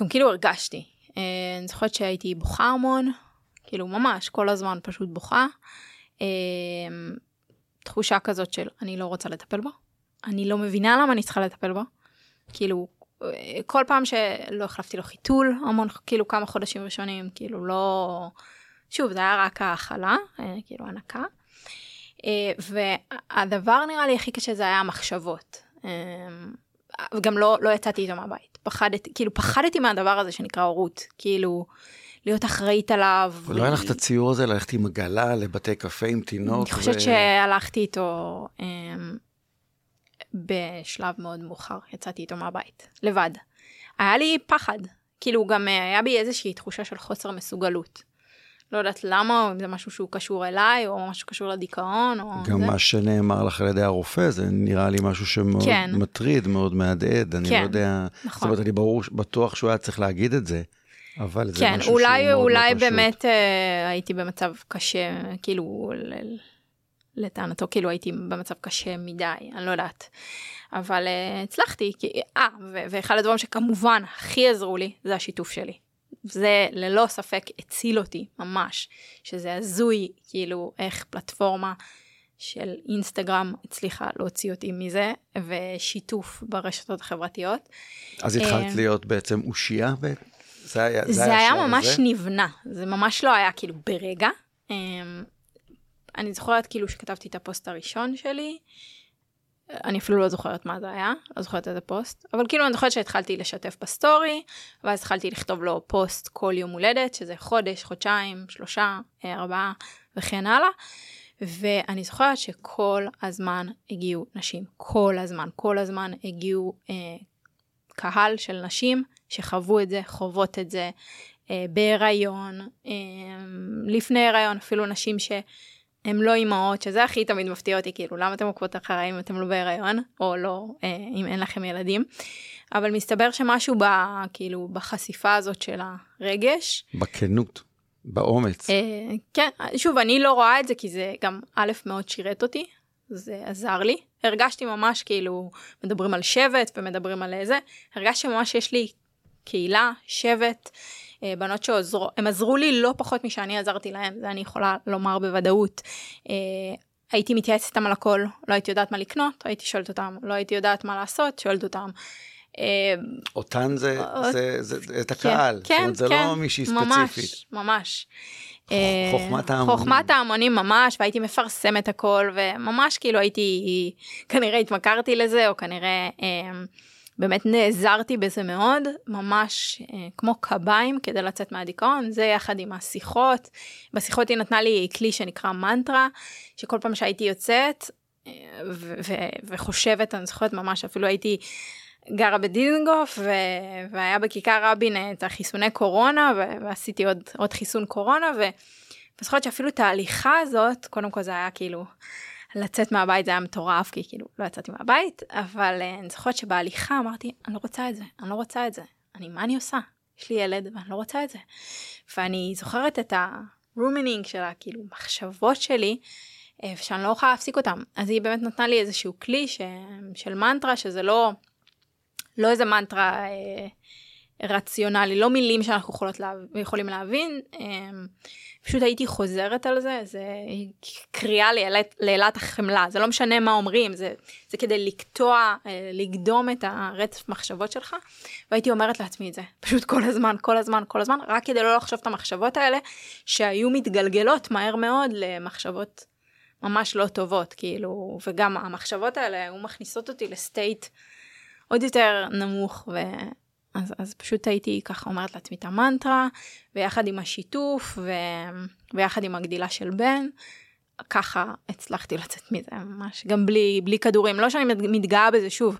גם כאילו הרגשתי. אה, אני זוכרת שהייתי בוכה המון, כאילו ממש כל הזמן פשוט בוכה. אה, תחושה כזאת של אני לא רוצה לטפל בו, אני לא מבינה למה אני צריכה לטפל בו. כאילו, כל פעם שלא החלפתי לו חיתול, המון, כאילו כמה חודשים ראשונים, כאילו לא... שוב, זה היה רק ההכלה, אה, כאילו הנקה. אה, והדבר נראה לי הכי קשה זה היה המחשבות. אה, וגם לא, לא יצאתי איתו מהבית. פחדתי, כאילו פחדתי מהדבר הזה שנקרא הורות. כאילו, להיות אחראית עליו. ולא היה לך את הציור הזה ללכת עם עגלה לבתי קפה עם תינוק? אני חושבת ו- שהלכתי איתו אה, בשלב מאוד מאוחר, יצאתי איתו מהבית, לבד. היה לי פחד, כאילו גם אה, היה בי איזושהי תחושה של חוסר מסוגלות. לא יודעת למה, או אם זה משהו שהוא קשור אליי, או משהו קשור לדיכאון, או גם זה. מה שנאמר לך על ידי הרופא, זה נראה לי משהו שמאוד כן. מטריד, מאוד מהדהד, אני כן, לא יודע, נכון. זאת אומרת, אני ברור, בטוח שהוא היה צריך להגיד את זה, אבל זה כן, משהו אולי, שהוא מאוד אולי לא פשוט. באמת אה, הייתי במצב קשה, כאילו, לטענתו, כאילו הייתי במצב קשה מדי, אני לא יודעת. אבל אה, הצלחתי, כי, אה, ו- ואחד הדברים שכמובן הכי עזרו לי, זה השיתוף שלי. זה ללא ספק הציל אותי, ממש. שזה הזוי, כאילו, איך פלטפורמה של אינסטגרם הצליחה להוציא אותי מזה, ושיתוף ברשתות החברתיות. אז התחלת אה, להיות בעצם אושייה? ב- זה היה זה היה השלב ממש הזה? נבנה, זה ממש לא היה כאילו ברגע. אני זוכרת כאילו שכתבתי את הפוסט הראשון שלי, אני אפילו לא זוכרת מה זה היה, לא זוכרת איזה פוסט, אבל כאילו אני זוכרת שהתחלתי לשתף בסטורי, ואז התחלתי לכתוב לו פוסט כל יום הולדת, שזה חודש, חודשיים, שלושה, אה, ארבעה וכן הלאה. ואני זוכרת שכל הזמן הגיעו נשים, כל הזמן, כל הזמן הגיעו אה, קהל של נשים שחוו את זה, חוות את זה אה, בהיריון, אה, לפני הריון, אפילו נשים שהם לא אימהות, שזה הכי תמיד מפתיע אותי, כאילו, למה אתם עוקבות אחריי אם אתם לא בהיריון, או לא, אה, אם אין לכם ילדים. אבל מסתבר שמשהו ב, כאילו, בחשיפה הזאת של הרגש, בכנות, באומץ. אה, כן, שוב, אני לא רואה את זה כי זה גם א' מאוד שירת אותי, זה עזר לי. הרגשתי ממש כאילו, מדברים על שבט ומדברים על זה, הרגשתי ממש שיש לי קהילה, שבט, אה, בנות שעוזרו, הם עזרו לי לא פחות משאני עזרתי להם, זה אני יכולה לומר בוודאות. אה, הייתי מתייעצת איתם על הכל, לא הייתי יודעת מה לקנות, הייתי שואלת אותם, לא הייתי יודעת מה לעשות, שואלת אותם. אה, אותן זה, זה, זה, זה את הקהל, כן, זאת אומרת, זה כן, לא מישהי ממש, ספציפית. ממש. אה, חוכמת ההמונים. חוכמת ההמונים ממש, והייתי מפרסמת הכל, וממש כאילו הייתי, כנראה התמכרתי לזה, או כנראה אה, באמת נעזרתי בזה מאוד, ממש אה, כמו קביים כדי לצאת מהדיכאון, זה יחד עם השיחות. בשיחות היא נתנה לי כלי שנקרא מנטרה, שכל פעם שהייתי יוצאת אה, ו- ו- וחושבת, אני זוכרת ממש, אפילו הייתי... גרה בדיזנגוף ו- והיה בכיכר רבין את החיסוני קורונה ו- ועשיתי עוד, עוד חיסון קורונה ו- זוכרת שאפילו את ההליכה הזאת, קודם כל זה היה כאילו, לצאת מהבית זה היה מטורף, כי כאילו לא יצאתי מהבית, אבל אה, אני זוכרת שבהליכה אמרתי, אני לא רוצה את זה, אני לא רוצה את זה. אני, מה אני עושה? יש לי ילד ואני לא רוצה את זה. ואני זוכרת את ה ruminating של הכאילו מחשבות שלי, אה, שאני לא יכולה להפסיק אותם. אז היא באמת נתנה לי איזשהו כלי ש... של מנטרה, שזה לא, לא איזה מנטרה אה, רציונלי, לא מילים שאנחנו יכולות לה... יכולים להבין. אה, פשוט הייתי חוזרת על זה, זה קריאה לאלת החמלה, זה לא משנה מה אומרים, זה, זה כדי לקטוע, אה, לקדום את הרצף מחשבות שלך, והייתי אומרת לעצמי את זה, פשוט כל הזמן, כל הזמן, כל הזמן, רק כדי לא לחשוב את המחשבות האלה, שהיו מתגלגלות מהר מאוד למחשבות ממש לא טובות, כאילו, וגם המחשבות האלה היו מכניסות אותי לסטייט עוד יותר נמוך, ו... אז, אז פשוט הייתי ככה אומרת לעצמי את המנטרה, ויחד עם השיתוף, ו... ויחד עם הגדילה של בן, ככה הצלחתי לצאת מזה ממש, גם בלי, בלי כדורים. לא שאני מתגאה בזה, שוב,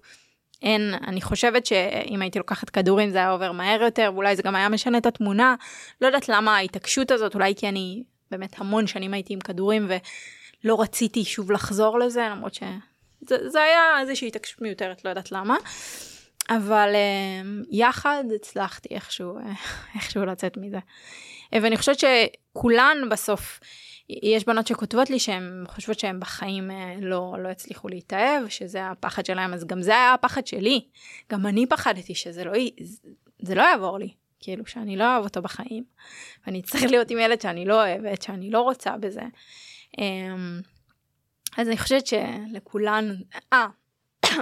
אין, אני חושבת שאם הייתי לוקחת כדורים זה היה עובר מהר יותר, ואולי זה גם היה משנה את התמונה. לא יודעת למה ההתעקשות הזאת, אולי כי אני באמת המון שנים הייתי עם כדורים ולא רציתי שוב לחזור לזה, למרות שזה היה איזושהי התעקשות מיותרת, לא יודעת למה. אבל uh, יחד הצלחתי איכשהו, uh, [laughs] איכשהו לצאת מזה. Uh, ואני חושבת שכולן בסוף, יש בנות שכותבות לי שהן חושבות שהן בחיים uh, לא, לא הצליחו להתאהב, שזה הפחד שלהם, אז גם זה היה הפחד שלי. גם אני פחדתי שזה לא, זה לא יעבור לי, כאילו שאני לא אוהב אותו בחיים. ואני אצטרך להיות עם ילד שאני לא אוהבת, שאני לא רוצה בזה. Um, אז אני חושבת שלכולן, אה,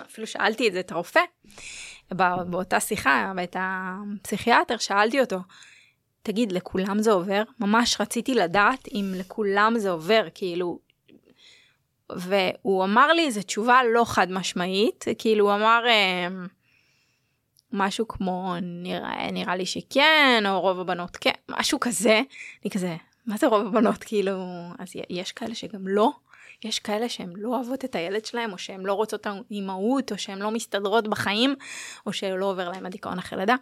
אפילו שאלתי את זה את הרופא, באותה שיחה, ואת הפסיכיאטר, שאלתי אותו, תגיד, לכולם זה עובר? ממש רציתי לדעת אם לכולם זה עובר, כאילו... והוא אמר לי איזו תשובה לא חד משמעית, כאילו הוא אמר אה, משהו כמו נראה, נראה לי שכן, או רוב הבנות כן, משהו כזה, אני כזה, מה זה רוב הבנות, כאילו, אז יש כאלה שגם לא, יש כאלה שהן לא אוהבות את הילד שלהם, או שהן לא רוצות אימהות, או שהן לא מסתדרות בחיים, או שלא עובר להם הדיכאון אחרי לידה.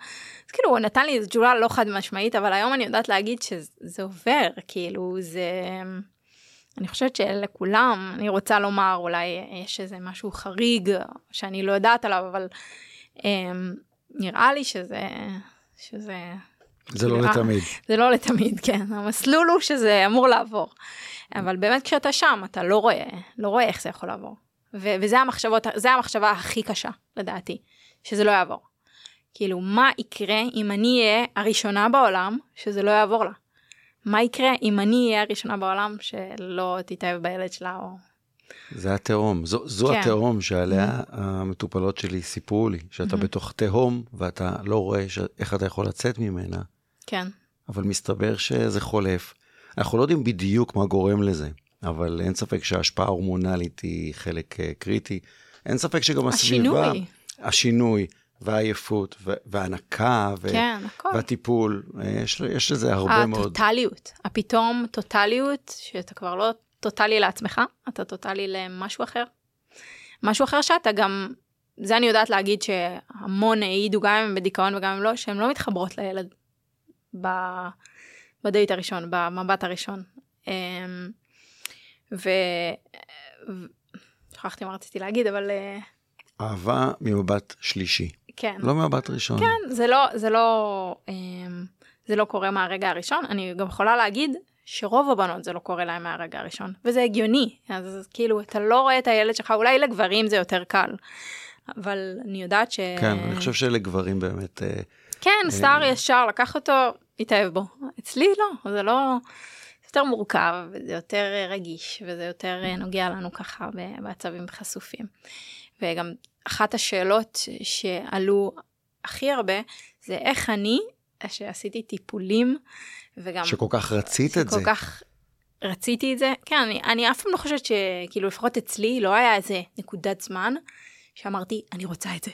אז כאילו, הוא נתן לי איזו תשובה לא חד משמעית, אבל היום אני יודעת להגיד שזה עובר, כאילו, זה... אני חושבת שלכולם, אני רוצה לומר, אולי יש איזה משהו חריג שאני לא יודעת עליו, אבל אמ, נראה לי שזה... שזה... זה לא לתמיד. זה לא לתמיד, כן. המסלול הוא שזה אמור לעבור. אבל באמת כשאתה שם אתה לא רואה, לא רואה איך זה יכול לעבור. וזה המחשבות, זה המחשבה הכי קשה לדעתי, שזה לא יעבור. כאילו מה יקרה אם אני אהיה הראשונה בעולם שזה לא יעבור לה? מה יקרה אם אני אהיה הראשונה בעולם שלא תתאהב בילד שלה או... זה התהום, זו, זו כן. התהום שעליה המטופלות שלי סיפרו לי, שאתה בתוך תהום ואתה לא רואה ש... איך אתה יכול לצאת ממנה. כן. אבל מסתבר שזה חולף. אנחנו לא יודעים בדיוק מה גורם לזה, אבל אין ספק שההשפעה ההורמונלית היא חלק uh, קריטי. אין ספק שגם הסביבה... השינוי. השינוי. והעייפות, וההנקה, ו- כן, והטיפול, אה, יש, יש לזה הרבה הטוטליות, מאוד. הטוטליות, הפתאום טוטליות, שאתה כבר לא טוטלי לעצמך, אתה טוטלי למשהו אחר. משהו אחר שאתה גם, זה אני יודעת להגיד שהמון העידו, גם אם הם בדיכאון וגם אם לא, שהן לא מתחברות לילד ב... בדייט הראשון, במבט הראשון. אמ, ו... שכחתי מה רציתי להגיד, אבל... אה, אהבה ממבט שלישי. כן. לא ממבט ראשון. כן, זה לא, זה לא, אמ, זה לא קורה מהרגע הראשון. אני גם יכולה להגיד שרוב הבנות זה לא קורה להם מהרגע הראשון, וזה הגיוני. אז כאילו, אתה לא רואה את הילד שלך, אולי לגברים זה יותר קל, אבל אני יודעת ש... כן, אני חושב שלגברים באמת... אה, כן, סטאר אה, ישר לקח אותו, התאהב בו. אצלי לא, זה לא... זה יותר מורכב, וזה יותר רגיש, וזה יותר נוגע לנו ככה בעצבים חשופים. וגם אחת השאלות שעלו הכי הרבה, זה איך אני, שעשיתי טיפולים, וגם... שכל כך רצית את זה. שכל כך רציתי את זה. כן, אני, אני אף פעם לא חושבת שכאילו לפחות אצלי לא היה איזה נקודת זמן שאמרתי, אני רוצה את זה.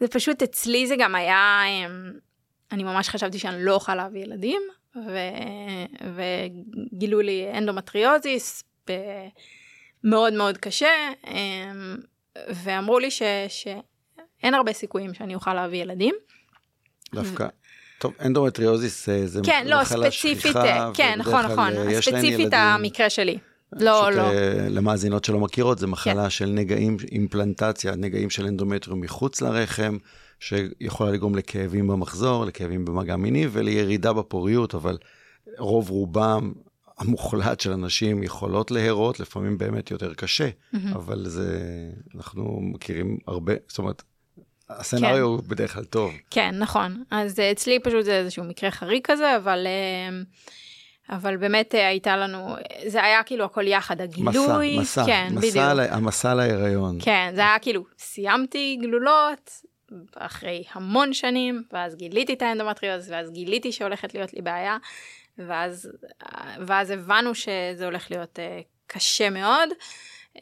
זה פשוט אצלי זה גם היה... אני ממש חשבתי שאני לא אוכל להביא ילדים, ו... וגילו לי אנדומטריוזיס מאוד מאוד קשה, אמ, ואמרו לי ש... שאין הרבה סיכויים שאני אוכל להביא ילדים. דווקא, טוב, אנדומטריוזיס אה, זה כן, לא, מחלה ספציפית, שכיחה, אה, כן, נכון, נכון, אה, ספציפית. המקרה שלי. לא, לא. למאזינות שלא מכירות, זה מחלה כן. של נגעים, אימפלנטציה, נגעים של אנדומטריום מחוץ לרחם, שיכולה לגרום לכאבים במחזור, לכאבים במגע מיני ולירידה בפוריות, אבל רוב רובם המוחלט של אנשים יכולות להרות, לפעמים באמת יותר קשה, אבל זה, אנחנו מכירים הרבה, זאת אומרת, הסצנריו הוא בדרך כלל טוב. כן, נכון. אז אה, אצלי פשוט זה איזשהו מקרה חריג כזה, אבל... אה, אבל באמת אה, הייתה לנו, זה היה כאילו הכל יחד, הגילוי, מסע, מסע, כן, מסע, בדיוק. ל- המסע להיריון. כן, זה היה כאילו, סיימתי גלולות אחרי המון שנים, ואז גיליתי את האנדומטריוז, ואז גיליתי שהולכת להיות לי בעיה, ואז, ואז הבנו שזה הולך להיות uh, קשה מאוד, um,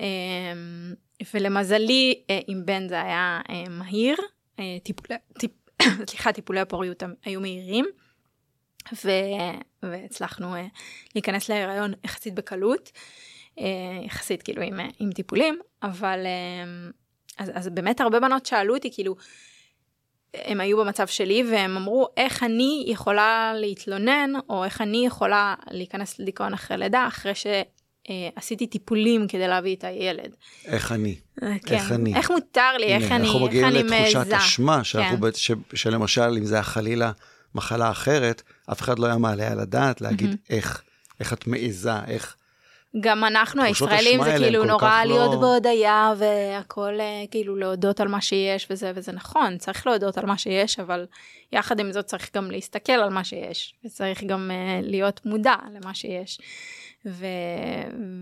ולמזלי, uh, עם בן זה היה uh, מהיר, uh, טיפולי, טיפ, [coughs] סליחה, טיפולי הפוריות היו מהירים. ו... והצלחנו uh, להיכנס להיריון יחסית בקלות, uh, יחסית כאילו עם, uh, עם טיפולים, אבל uh, אז, אז באמת הרבה בנות שאלו אותי כאילו, הם היו במצב שלי והם אמרו איך אני יכולה להתלונן או איך אני יכולה להיכנס לדיכאון אחרי לידה אחרי שעשיתי טיפולים כדי להביא את הילד. איך אני? כן. איך אני? איך מותר לי, איך הנה, אני, אנחנו איך מגיעים אני לתחושת. אשמה, שאנחנו כן. ש- שלמשל, אם זה היה חלילה מחלה אחרת, אף אחד לא היה מעלה על הדעת להגיד איך, איך את מעיזה, איך... גם אנחנו הישראלים זה כאילו נורא כך להיות לא- בהודיה והכל אה, כאילו להודות על מה שיש וזה וזה נכון צריך להודות על מה שיש אבל יחד עם זאת צריך גם להסתכל על מה שיש וצריך גם uh, להיות מודע למה שיש. ו...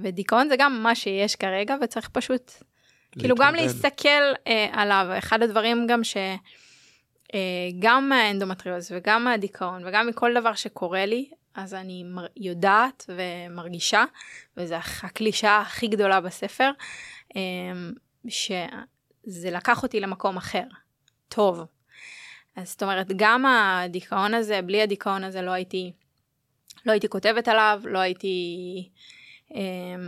ודיכאון זה גם מה שיש כרגע וצריך פשוט כאילו גם. להסתכל uh, עליו אחד הדברים גם ש... uh, גם מהאנדומטריוז וגם מהדיכאון וגם מכל דבר שקורה לי אז אני יודעת ומרגישה וזו הקלישאה הכי גדולה בספר um, שזה לקח אותי למקום אחר טוב. אז זאת אומרת גם הדיכאון הזה בלי הדיכאון הזה לא הייתי לא הייתי כותבת עליו לא הייתי um,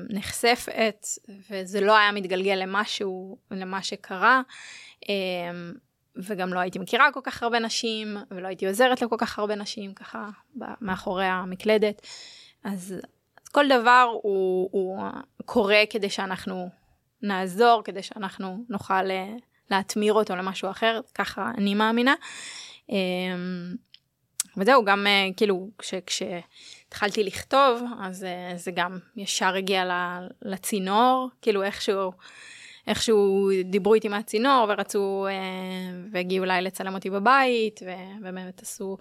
נחשפת וזה לא היה מתגלגל למשהו למה שקרה. Um, וגם לא הייתי מכירה כל כך הרבה נשים, ולא הייתי עוזרת לכל כך הרבה נשים, ככה, מאחורי המקלדת. אז, אז כל דבר הוא, הוא קורה כדי שאנחנו נעזור, כדי שאנחנו נוכל אה, להטמיר אותו למשהו אחר, ככה אני מאמינה. אמ, וזהו, גם אה, כאילו, כש, כשהתחלתי לכתוב, אז אה, זה גם ישר הגיע לצינור, כאילו איכשהו... איכשהו דיברו איתי מהצינור ורצו אה, והגיעו אליי לצלם אותי בבית ובאמת עשו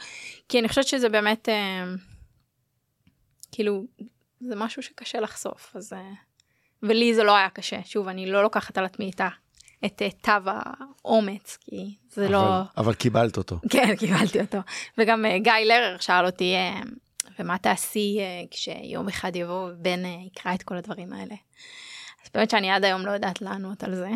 כי אני חושבת שזה באמת אה, כאילו זה משהו שקשה לחשוף אז אה, ולי זה לא היה קשה שוב אני לא לוקחת על עצמי את, את אה, תו האומץ כי זה אבל, לא אבל קיבלת אותו. [laughs] כן קיבלתי אותו וגם אה, גיא לרר שאל אותי אה, ומה תעשי כשיום אחד יבוא ובן יקרא את כל הדברים האלה. אז באמת שאני עד היום לא יודעת לענות על זה.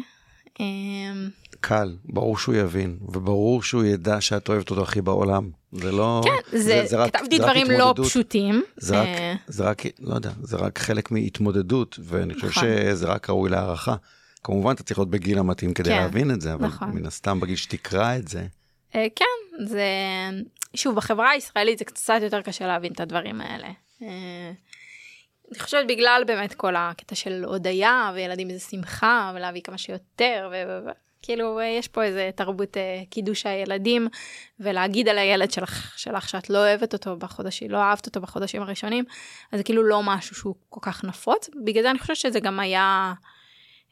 אמ, קל, ברור שהוא יבין, וברור שהוא ידע שאת אוהבת אותו הכי בעולם. זה לא... כן, זה, רק- כתבתי זה דברים לא. פשוטים. זה רק, אה, זה רק, לא יודע, זה רק חלק מהתמודדות, ואני חושב נכון. שזה רק ראוי להערכה. כמובן, אתה צריך להיות בגיל המתאים כדי כן, להבין את זה, אבל נכון. מן הסתם בגיל שתקרא את זה, אה, כן, זה... שוב, בחברה הישראלית זה קצת יותר קשה להבין את הדברים האלה. אני חושבת בגלל באמת כל הקטע של הודיה וילדים זה שמחה ולהביא כמה שיותר וכאילו יש פה איזה תרבות אה, קידוש הילדים ולהגיד על הילד שלך, שלך שאת לא אוהבת אותו בחודשים, לא אהבת אותו בחודשים הראשונים, אז זה כאילו לא משהו שהוא כל כך נפוץ, בגלל זה אני חושבת שזה גם היה,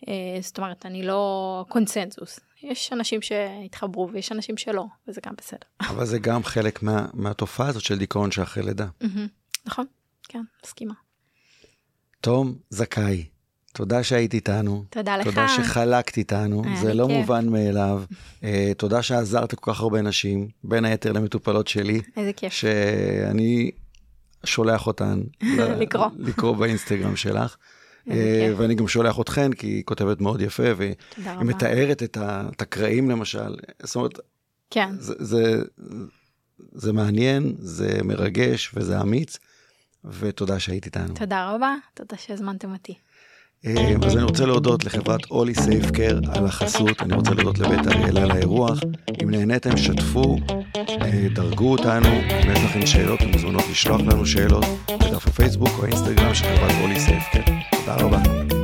אה, זאת אומרת, אני לא קונצנזוס. יש אנשים שהתחברו ויש אנשים שלא, וזה גם בסדר. אבל זה גם חלק מה, מהתופעה הזאת של דיכאון שאחרי לידה. נכון, כן, מסכימה. תום זכאי, תודה שהיית איתנו. תודה לך. תודה שחלקת איתנו, זה לא כיף. מובן מאליו. אה, תודה שעזרת כל כך הרבה נשים, בין היתר למטופלות שלי, איזה כיף. שאני שולח אותן [laughs] לקרוא. לקרוא באינסטגרם שלך. אה. ואני גם שולח אתכן, כי היא כותבת מאוד יפה, והיא. מתארת את הקרעים למשל. זאת אומרת, כן, זה, זה, זה מעניין, זה מרגש וזה אמיץ, ותודה שהיית איתנו. תודה רבה, תודה שהזמנתם אותי. אה, אז אני רוצה להודות לחברת אולי סייף קר על החסות, אני רוצה להודות לבית אריאלה על האירוח. אם נהניתם, שתפו, אה, דרגו אותנו, אם יש לכם שאלות, אתם מוזמנות לשלוח לנו שאלות בדף הפייסבוק או האינסטגרם של חברת אולי סייף קר.